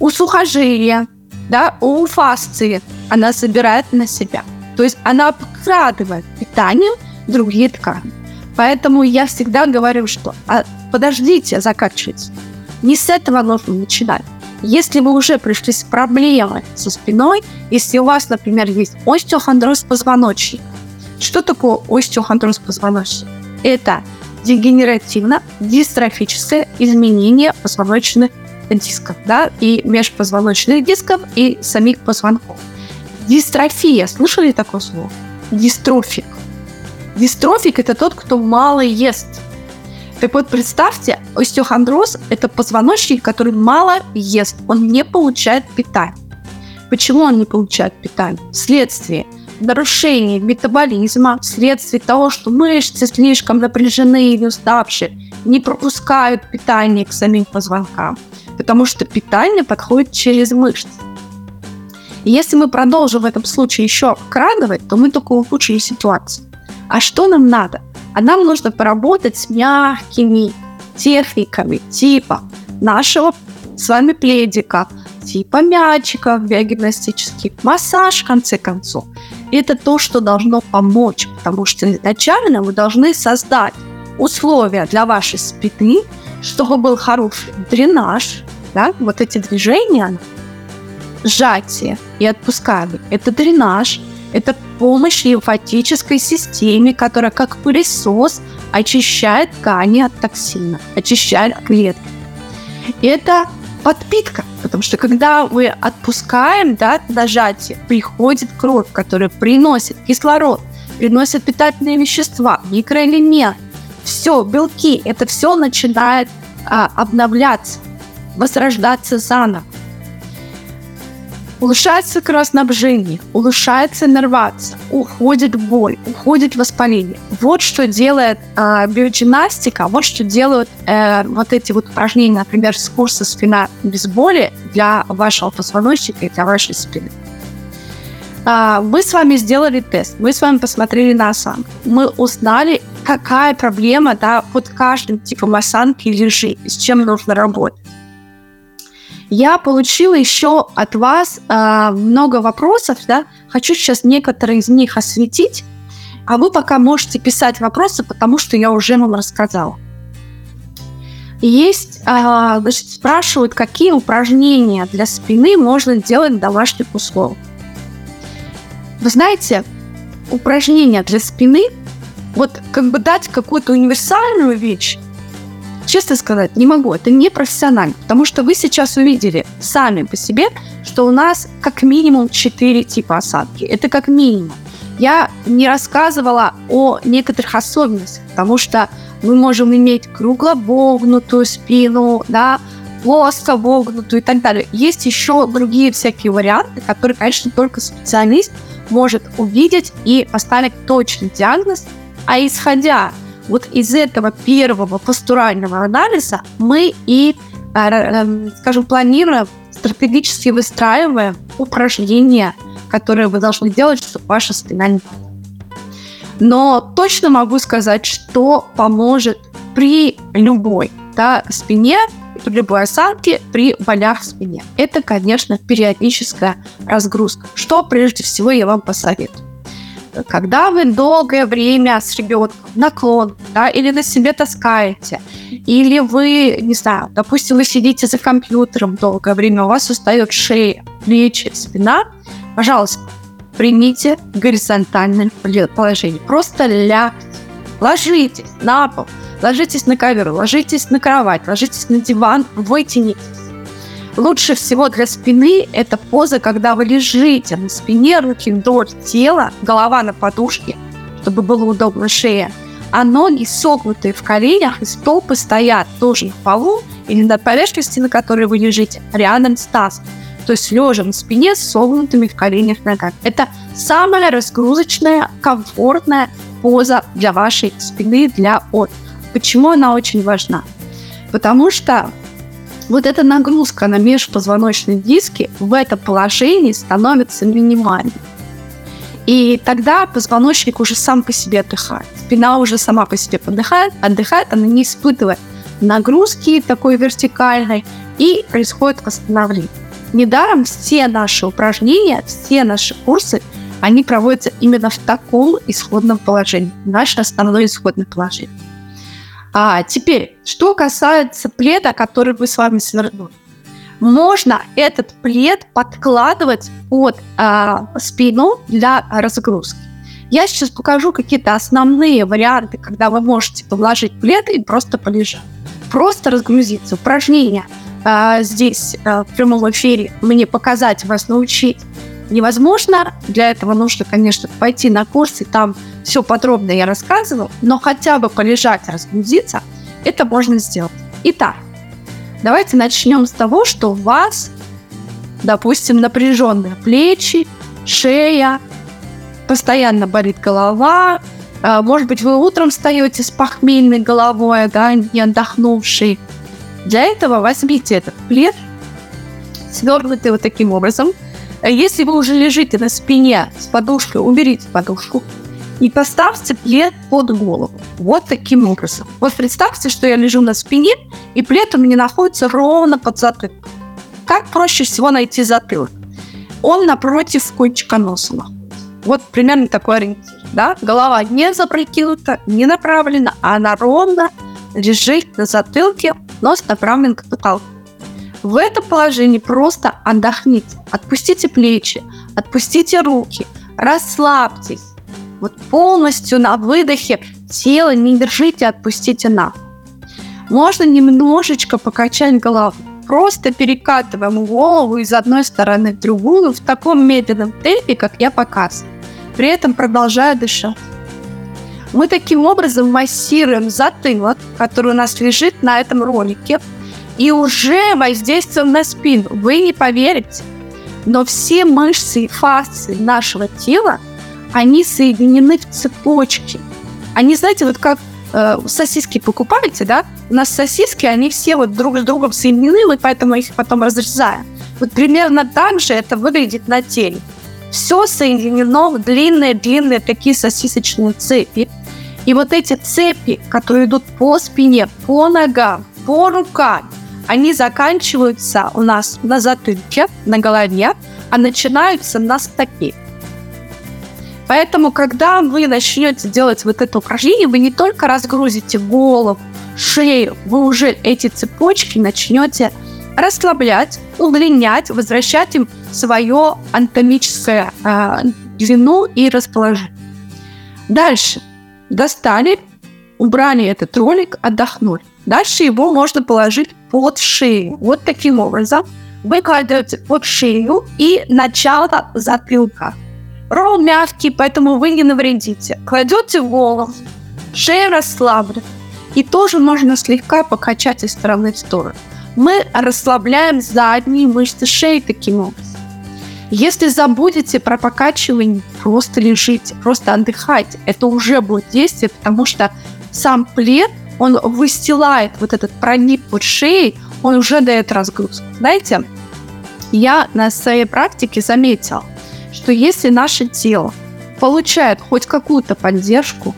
S2: у сухожилия, да, у фасции. Она забирает на себя. То есть она обкрадывает питание другие ткани. Поэтому я всегда говорю, что а, подождите заканчивать. Не с этого нужно начинать. Если вы уже пришли с проблемой со спиной, если у вас, например, есть остеохондроз позвоночника, что такое остеохондроз позвоночника? Это дегенеративно-дистрофическое изменение позвоночных дисков, да, и межпозвоночных дисков, и самих позвонков. Дистрофия, слышали такое слово? Дистрофик. Дистрофик – это тот, кто мало ест. Так вот, представьте, остеохондроз – это позвоночник, который мало ест, он не получает питание. Почему он не получает питание? Вследствие нарушений метаболизма, вследствие того, что мышцы слишком напряжены и уставшие, не пропускают питание к самим позвонкам, потому что питание подходит через мышцы. И если мы продолжим в этом случае еще обкрадывать, то мы только ухудшили ситуацию. А что нам надо? А нам нужно поработать с мягкими техниками типа нашего с вами пледика, типа мячиков биогимнастических, массаж, в конце концов. Это то, что должно помочь, потому что изначально вы должны создать условия для вашей спины, чтобы был хороший дренаж, да, вот эти движения, сжатие и отпускание. Это дренаж, это помощь лимфатической системе, которая как пылесос очищает ткани от токсина, очищает клетки. Это подпитка, потому что когда мы отпускаем да, нажатие, приходит кровь, которая приносит кислород, приносит питательные вещества, микроэлементы, все, белки, это все начинает а, обновляться, возрождаться заново улучшается кровоснабжение, улучшается иннервация, уходит боль, уходит воспаление. Вот что делает э, биогимнастика, вот что делают э, вот эти вот упражнения, например, с курса спина без боли для вашего позвоночника и для вашей спины. Э, мы с вами сделали тест, мы с вами посмотрели на осанку, мы узнали, какая проблема да, под каждым типом осанки лежит, с чем нужно работать. Я получила еще от вас э, много вопросов, да. Хочу сейчас некоторые из них осветить, а вы пока можете писать вопросы, потому что я уже вам рассказала. Есть, э, значит, спрашивают, какие упражнения для спины можно делать в домашних условиях. Вы знаете, упражнения для спины, вот как бы дать какую-то универсальную вещь, честно сказать, не могу. Это не профессионально, потому что вы сейчас увидели сами по себе, что у нас как минимум 4 типа осадки. Это как минимум. Я не рассказывала о некоторых особенностях, потому что мы можем иметь кругловогнутую спину, да, плоско вогнутую и так далее. Есть еще другие всякие варианты, которые, конечно, только специалист может увидеть и поставить точный диагноз, а исходя вот из этого первого постурального анализа мы и, э, скажем, планируем, стратегически выстраиваем упражнения, которые вы должны делать, чтобы ваша спина не но точно могу сказать, что поможет при любой да, спине, при любой осанке, при болях в спине. Это, конечно, периодическая разгрузка. Что прежде всего я вам посоветую? Когда вы долгое время с ребенком наклон, да, или на себе таскаете, или вы, не знаю, допустим, вы сидите за компьютером долгое время, у вас устает шея, плечи, спина, пожалуйста, примите горизонтальное положение. Просто лягте, ложитесь на пол, ложитесь на ковер, ложитесь на кровать, ложитесь на диван, вытянитесь Лучше всего для спины это поза, когда вы лежите на спине, руки вдоль тела, голова на подушке, чтобы было удобно шея, а ноги согнутые в коленях и стопы стоят тоже на полу или на поверхности, на которой вы лежите, рядом с тазом. То есть лежа на спине с согнутыми в коленях ногами. Это самая разгрузочная, комфортная поза для вашей спины, для отдыха. Почему она очень важна? Потому что вот эта нагрузка на межпозвоночные диски в этом положении становится минимальной. И тогда позвоночник уже сам по себе отдыхает. Спина уже сама по себе отдыхает, отдыхает, она не испытывает нагрузки такой вертикальной, и происходит восстановление. Недаром все наши упражнения, все наши курсы, они проводятся именно в таком исходном положении, наше основное исходное положение. А теперь, что касается пледа, который вы с вами свернули. Можно этот плед подкладывать под а, спину для разгрузки. Я сейчас покажу какие-то основные варианты, когда вы можете положить плед и просто полежать. Просто разгрузиться. Упражнения а, здесь а, в прямом эфире мне показать, вас научить невозможно. Для этого нужно, конечно, пойти на курсы, там все подробно я рассказывал, но хотя бы полежать, разгрузиться, это можно сделать. Итак, давайте начнем с того, что у вас, допустим, напряженные плечи, шея, постоянно болит голова, а, может быть, вы утром встаете с похмельной головой, да, не отдохнувший. Для этого возьмите этот плед, свернутый вот таким образом. Если вы уже лежите на спине с подушкой, уберите подушку и поставьте плед под голову. Вот таким образом. Вот представьте, что я лежу на спине, и плед у меня находится ровно под затылком. Как проще всего найти затылок? Он напротив кончика носа. Вот примерно такой ориентир. Да? Голова не запрокинута, не направлена, а она ровно лежит на затылке, нос направлен к потолку. В этом положении просто отдохните, отпустите плечи, отпустите руки, расслабьтесь. Вот полностью на выдохе тело не держите, отпустите на. Можно немножечко покачать голову. Просто перекатываем голову из одной стороны в другую в таком медленном темпе, как я показываю при этом продолжая дышать. Мы таким образом массируем затылок, который у нас лежит на этом ролике, и уже воздействуем на спину. Вы не поверите, но все мышцы и фасции нашего тела, они соединены в цепочки. Они, знаете, вот как э, сосиски покупаете, да? У нас сосиски, они все вот друг с другом соединены, мы поэтому их потом разрезаем. Вот примерно так же это выглядит на теле все соединено в длинные-длинные такие сосисочные цепи. И вот эти цепи, которые идут по спине, по ногам, по рукам, они заканчиваются у нас на затылке, на голове, а начинаются на стопе. Поэтому, когда вы начнете делать вот это упражнение, вы не только разгрузите голову, шею, вы уже эти цепочки начнете расслаблять, удлинять, возвращать им свое анатомическое э, длину и расположение. Дальше. Достали, убрали этот ролик, отдохнули. Дальше его можно положить под шею. Вот таким образом. Вы кладете под шею и начало затылка. Ролл мягкий, поэтому вы не навредите. Кладете голову, шея расслаблена. И тоже можно слегка покачать из стороны в сторону мы расслабляем задние мышцы шеи таким образом. Если забудете про покачивание, просто лежите, просто отдыхайте. Это уже будет действие, потому что сам плед, он выстилает вот этот прогиб под шеей, он уже дает разгрузку. Знаете, я на своей практике заметила, что если наше тело получает хоть какую-то поддержку,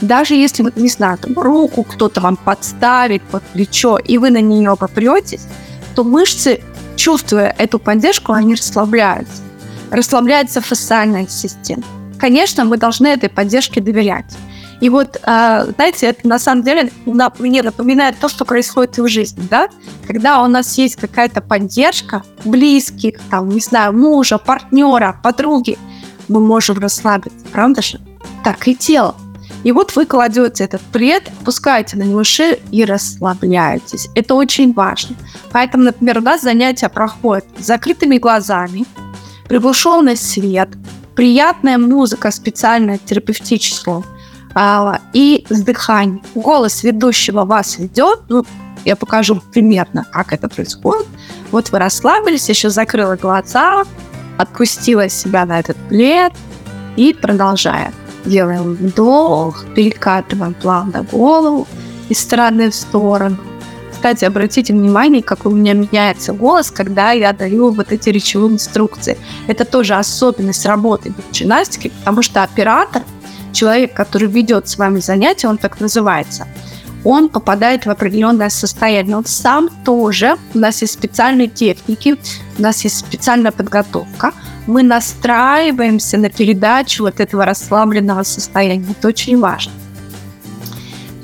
S2: даже если, вот, не знаю, там, руку кто-то вам подставит под плечо, и вы на нее попретесь, то мышцы, чувствуя эту поддержку, они расслабляются. Расслабляется фасциальная система. Конечно, мы должны этой поддержке доверять. И вот, а, знаете, это на самом деле мне напоминает то, что происходит и в жизни, да? Когда у нас есть какая-то поддержка близких, там, не знаю, мужа, партнера, подруги, мы можем расслабиться, правда же? Так и тело. И вот вы кладете этот плед, опускаете на него шею и расслабляетесь. Это очень важно. Поэтому, например, у нас занятия проходят с закрытыми глазами, приглушенный свет, приятная музыка специальная, терапевтическая, а, и с дыханием. Голос ведущего вас ведет, ну, я покажу примерно, как это происходит. Вот вы расслабились, еще закрыла глаза, отпустила себя на этот плед и продолжает. Делаем вдох, перекатываем плавно голову из стороны в сторону. Кстати, обратите внимание, как у меня меняется голос, когда я даю вот эти речевые инструкции. Это тоже особенность работы в гимнастике, потому что оператор, человек, который ведет с вами занятие, он так называется, он попадает в определенное состояние. Он сам тоже, у нас есть специальные техники, у нас есть специальная подготовка, мы настраиваемся на передачу вот этого расслабленного состояния. Это очень важно.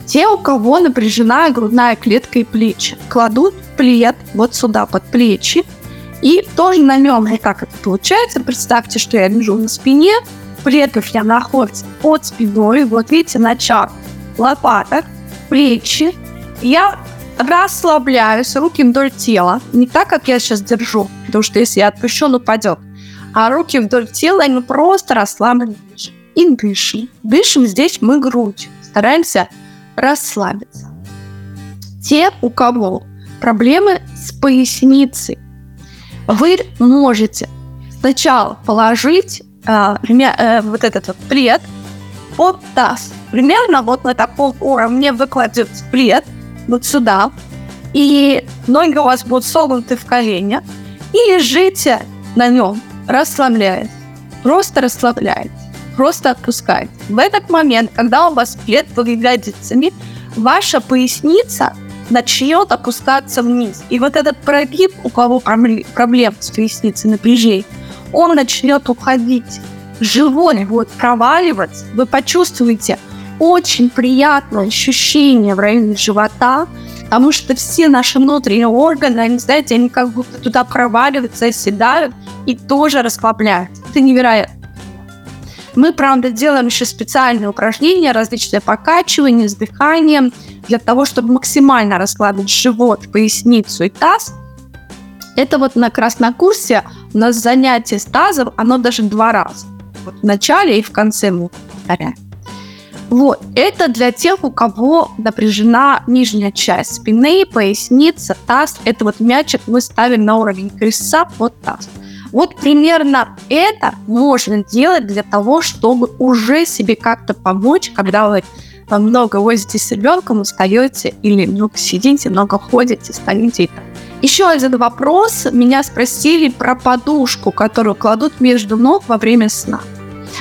S2: Те, у кого напряжена грудная клетка и плечи, кладут плед вот сюда под плечи, и тоже на нем вот так это получается. Представьте, что я лежу на спине, меня находится под спиной, вот видите, начало лопаток, плечи. Я расслабляюсь, руки вдоль тела. Не так, как я сейчас держу, потому что если я отпущу, он упадет. А руки вдоль тела, они просто расслаблены. И дышим. Дышим здесь мы грудь. Стараемся расслабиться. Те, у кого проблемы с поясницей, вы можете сначала положить э, э, вот этот вот плед под таз. Примерно вот на таком уровне вы кладете плед вот сюда, и ноги у вас будут согнуты в коленях, и лежите на нем, расслабляясь. Просто расслабляйтесь просто отпускать. В этот момент, когда у вас плед под ягодицами, ваша поясница начнет опускаться вниз. И вот этот прогиб, у кого проблем с поясницей, напряжение, он начнет уходить. Живот будет проваливаться. Вы почувствуете очень приятное ощущение в районе живота, потому что все наши внутренние органы, они, знаете, они как будто туда проваливаются, оседают и тоже расслабляются. Это невероятно. Мы, правда, делаем еще специальные упражнения, различные покачивания с дыханием, для того, чтобы максимально расслабить живот, поясницу и таз. Это вот на красном курсе у нас занятие с тазом, оно даже два раза. Вот в начале и в конце мы повторяем. Вот, это для тех, у кого напряжена нижняя часть спины, поясница, таз. Это вот мячик мы ставим на уровень крестца под таз. Вот примерно это можно делать для того, чтобы уже себе как-то помочь, когда вы много возитесь с ребенком, устаете или много сидите, много ходите, станете. Еще один вопрос. Меня спросили про подушку, которую кладут между ног во время сна.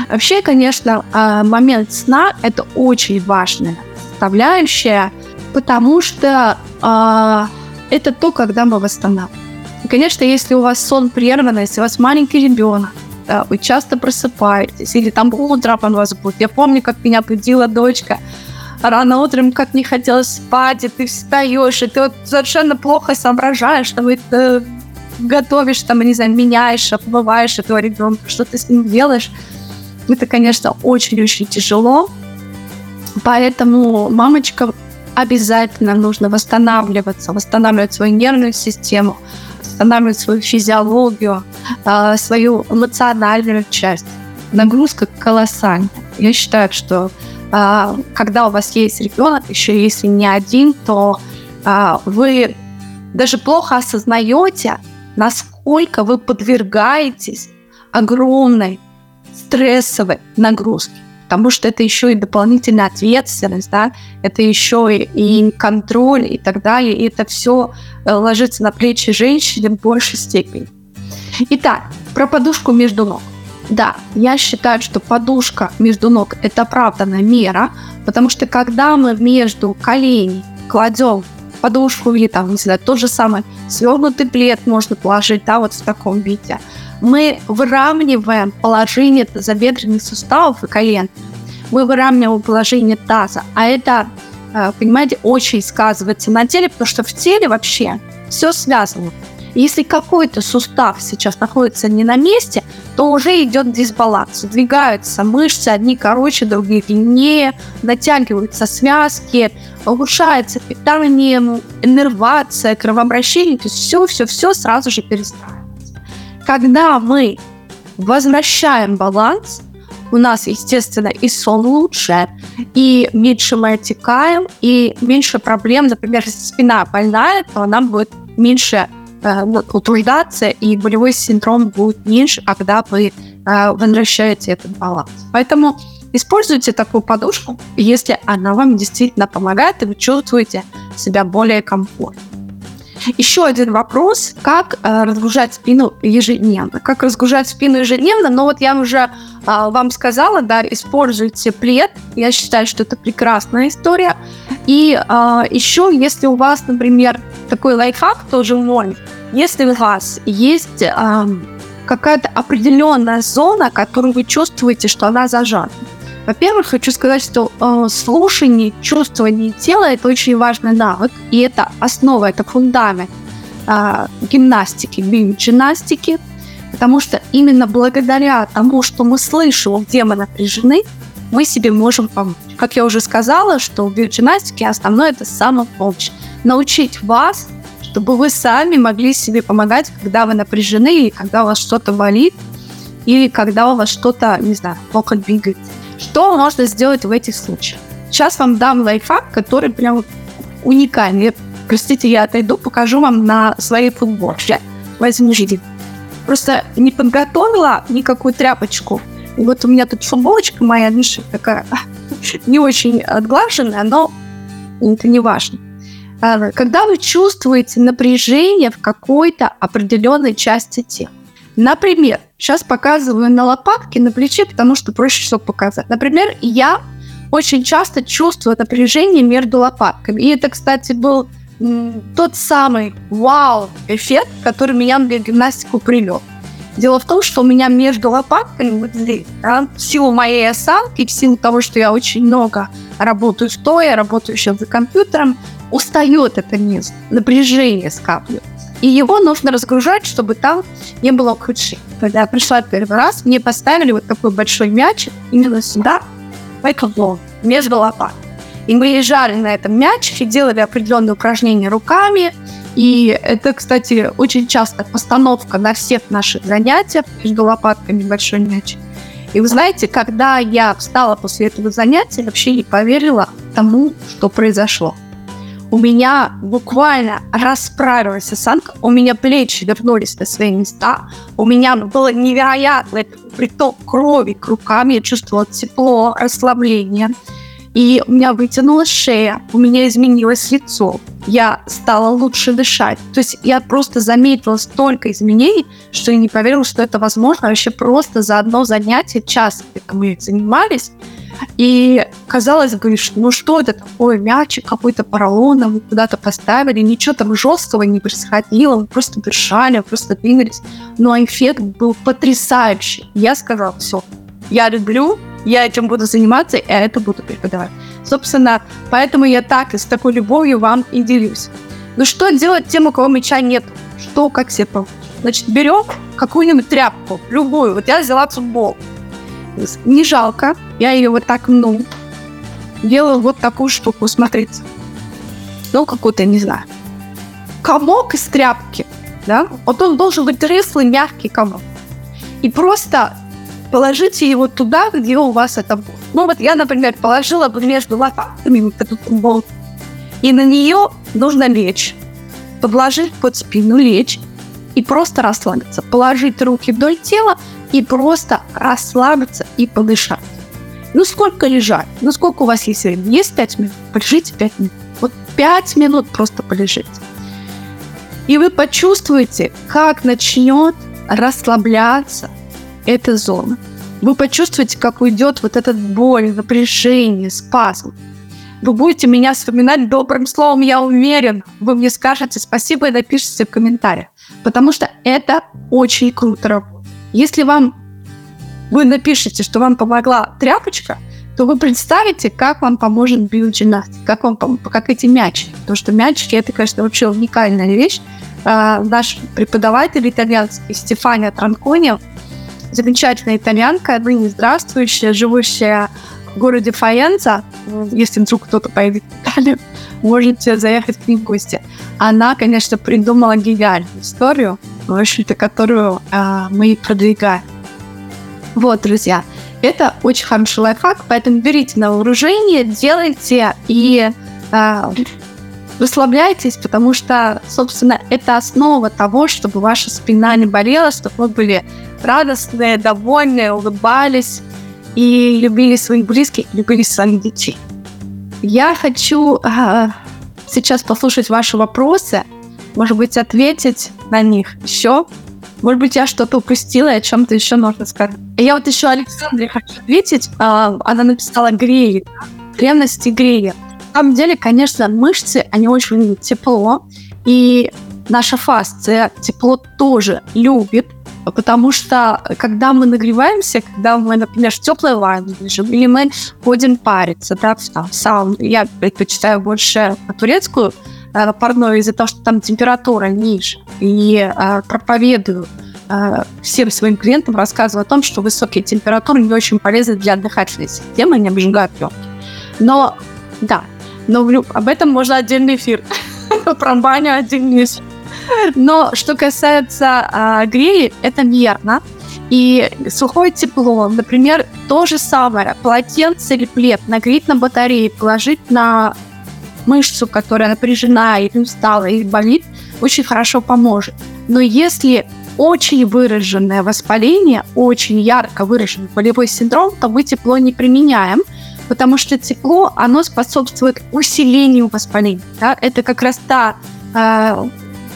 S2: Вообще, конечно, а, момент сна – это очень важная составляющая, потому что э, это то, когда мы восстанавливаем. И, конечно, если у вас сон прерван, если у вас маленький ребенок, да, вы часто просыпаетесь, или там утром он вас будет. Я помню, как меня будила дочка рано утром, как не хотелось спать, и ты встаешь, и ты вот совершенно плохо соображаешь, что ты э, готовишь, там, не знаю, меняешь, обмываешь этого ребенка, что ты с ним делаешь. Это, конечно, очень-очень тяжело. Поэтому мамочкам обязательно нужно восстанавливаться, восстанавливать свою нервную систему, восстанавливать свою физиологию, а, свою эмоциональную часть. Нагрузка колоссальная. Я считаю, что когда у вас есть ребенок, еще если не один, то а, вы даже плохо осознаете, насколько вы подвергаетесь огромной стрессовой нагрузке потому что это еще и дополнительная ответственность, да, это еще и, и контроль и так далее, и это все э, ложится на плечи женщины в большей степени. Итак, про подушку между ног. Да, я считаю, что подушка между ног – это оправданная мера, потому что когда мы между коленей кладем подушку или там, не знаю, то же самое, свернутый плед можно положить, да, вот в таком виде – мы выравниваем положение тазобедренных суставов и колен. Мы выравниваем положение таза. А это, э, понимаете, очень сказывается на теле, потому что в теле вообще все связано. Если какой-то сустав сейчас находится не на месте, то уже идет дисбаланс. Двигаются мышцы, одни короче, другие длиннее, натягиваются связки, улучшается питание, иннервация, кровообращение. То есть все-все-все сразу же перестраивается. Когда мы возвращаем баланс, у нас, естественно, и сон лучше, и меньше мы отекаем, и меньше проблем. Например, если спина больная, то она будет меньше утруждаться, и болевой синдром будет меньше, когда вы возвращаете этот баланс. Поэтому Используйте такую подушку, если она вам действительно помогает, и вы чувствуете себя более комфортно. Еще один вопрос, как э, разгружать спину ежедневно. Как разгружать спину ежедневно? Ну вот я уже э, вам сказала, да, используйте плед. Я считаю, что это прекрасная история. И э, еще, если у вас, например, такой лайфхак тоже мой, если у вас есть э, какая-то определенная зона, которую вы чувствуете, что она зажата, во-первых, хочу сказать, что э, слушание, чувствование тела – это очень важный навык, и это основа, это фундамент э, гимнастики, биогимнастики, потому что именно благодаря тому, что мы слышим, где мы напряжены, мы себе можем помочь. Как я уже сказала, что в биогимнастике основное – это самопомощь. Научить вас, чтобы вы сами могли себе помогать, когда вы напряжены, или когда у вас что-то болит, или когда у вас что-то, не знаю, плохо двигается. Что можно сделать в этих случаях? Сейчас вам дам лайфхак, который прям уникальный. Простите, я отойду, покажу вам на своей футболке. Возьмите. Просто не подготовила никакую тряпочку. И вот у меня тут футболочка моя, Миша, такая [laughs] не очень отглаженная, но это не важно. А, когда вы чувствуете напряжение в какой-то определенной части тела, Например, сейчас показываю на лопатке, на плече, потому что проще всего показать. Например, я очень часто чувствую напряжение между лопатками. И это, кстати, был тот самый вау-эффект, который меня на гимнастику привел. Дело в том, что у меня между лопатками, вот здесь, да, в силу моей осанки, в силу того, что я очень много работаю стоя, работаю сейчас за компьютером, устает это место, напряжение скапливается. И его нужно разгружать, чтобы там не было ухудшений. Когда я пришла первый раз, мне поставили вот такой большой мячик именно сюда, в эту между лопат. И мы лежали на этом мячике, делали определенные упражнения руками. И это, кстати, очень часто постановка на всех наших занятиях между лопатками большой мячик. И вы знаете, когда я встала после этого занятия, вообще не поверила тому, что произошло у меня буквально расправилась осанка, у меня плечи вернулись на свои места, у меня было невероятный приток крови к рукам, я чувствовала тепло, расслабление, и у меня вытянулась шея, у меня изменилось лицо, я стала лучше дышать. То есть я просто заметила столько изменений, что я не поверила, что это возможно. Вообще просто за одно занятие, час, как мы занимались, и казалось, говоришь, ну что это такое, мячик какой-то поролоном мы куда-то поставили, ничего там жесткого не происходило, мы просто дышали, просто двигались. Но эффект был потрясающий. Я сказала, все, я люблю, я этим буду заниматься, и это буду преподавать. Собственно, поэтому я так и с такой любовью вам и делюсь. Ну что делать тем, у кого мяча нет? Что, как себе? Значит, берем какую-нибудь тряпку, любую. Вот я взяла футбол не жалко. Я ее вот так, ну, делаю вот такую штуку, смотрите. Ну, какую-то, не знаю. Комок из тряпки, да? Вот он должен быть рыслый, мягкий комок. И просто положите его туда, где у вас это будет. Ну, вот я, например, положила бы между лопатками вот эту футболку. И на нее нужно лечь. Подложить под спину, лечь и просто расслабиться. Положить руки вдоль тела и просто расслабиться и подышать. Ну, сколько лежать? Ну, сколько у вас есть времени? Есть пять минут? Полежите пять минут. Вот пять минут просто полежите. И вы почувствуете, как начнет расслабляться эта зона. Вы почувствуете, как уйдет вот этот боль, напряжение, спазм. Вы будете меня вспоминать добрым словом, я уверен. Вы мне скажете спасибо и напишите в комментариях. Потому что это очень круто работает. Если вам вы напишете, что вам помогла тряпочка, то вы представите, как вам поможет биогимнастика, как, вам, как эти мячики. Потому что мячики – это, конечно, вообще уникальная вещь. А, наш преподаватель итальянский Стефания Транкони, замечательная итальянка, ныне здравствующая, живущая в городе Фаенца. Если вдруг кто-то поедет в Италию, можете заехать к ним в гости. Она, конечно, придумала гениальную историю – в общем-то, которую э, мы продвигаем. Вот, друзья, это очень хороший лайфхак, поэтому берите на вооружение, делайте и э, расслабляйтесь, потому что, собственно, это основа того, чтобы ваша спина не болела, чтобы вы были радостные, довольные, улыбались. и любили своих близких, любили своих детей. Я хочу э, сейчас послушать ваши вопросы, может быть, ответить на них еще. Может быть, я что-то упустила, и о чем-то еще нужно сказать. Я вот еще Александре хочу ответить. Э, она написала грели, ревность и грели. На самом деле, конечно, мышцы, они очень тепло, и наша фасция тепло тоже любит, потому что когда мы нагреваемся, когда мы, например, в теплой ванне лежим, или мы ходим париться, да, в сауну, я предпочитаю больше турецкую парную из-за того, что там температура ниже, и э, проповедую э, всем своим клиентам, рассказываю о том, что высокие температуры не очень полезны для дыхательной системы, не обжигают легкие. Но, да, но об этом можно отдельный эфир. [laughs] Про баню отдельный эфир. Но что касается а, грели, это верно. И сухое тепло, например, то же самое, полотенце или плед нагреть на батарее, положить на мышцу, которая напряжена или устала, или болит, очень хорошо поможет. Но если очень выраженное воспаление, очень ярко выраженный болевой синдром, то мы тепло не применяем, потому что тепло, оно способствует усилению воспаления. Да? Это как раз та э,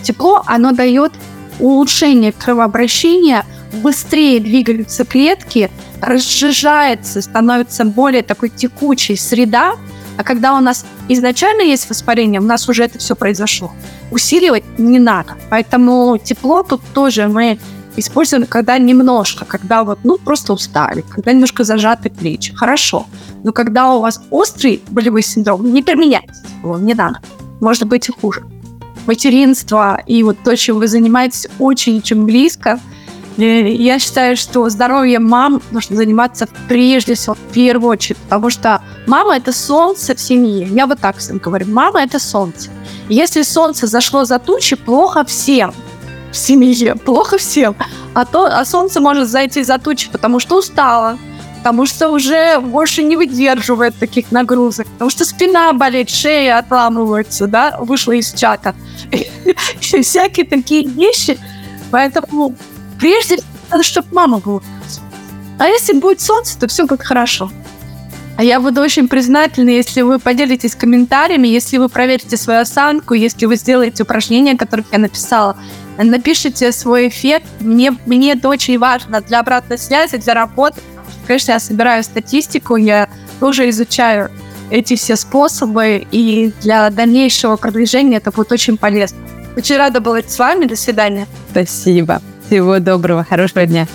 S2: тепло, оно дает улучшение кровообращения, быстрее двигаются клетки, разжижается, становится более такой текучей среда, а когда у нас изначально есть воспаление, у нас уже это все произошло. Усиливать не надо. Поэтому тепло тут тоже мы используем, когда немножко, когда вот, ну, просто устали, когда немножко зажаты плечи. Хорошо. Но когда у вас острый болевой синдром, не применяйте его, не надо. Может быть и хуже материнство и вот то, чем вы занимаетесь, очень-очень близко. Я считаю, что здоровьем мам нужно заниматься прежде всего, в первую очередь, потому что мама — это солнце в семье. Я вот так всем говорю. Мама — это солнце. Если солнце зашло за тучи, плохо всем в семье, [laughs] плохо всем. А, то, а солнце может зайти за тучи, потому что устала, потому что уже больше не выдерживает таких нагрузок, потому что спина болит, шея отламывается, да, вышла из чата. [laughs] Всякие такие вещи. Поэтому прежде всего надо, чтобы мама была. А если будет солнце, то все будет хорошо. А я буду очень признательна, если вы поделитесь комментариями, если вы проверите свою осанку, если вы сделаете упражнения, которые я написала, напишите свой эффект. Мне, мне это очень важно для обратной связи, для работы. Конечно, я собираю статистику, я тоже изучаю эти все способы, и для дальнейшего продвижения это будет очень полезно. Очень рада была с вами. До свидания.
S1: Спасибо. Всего доброго. Хорошего дня.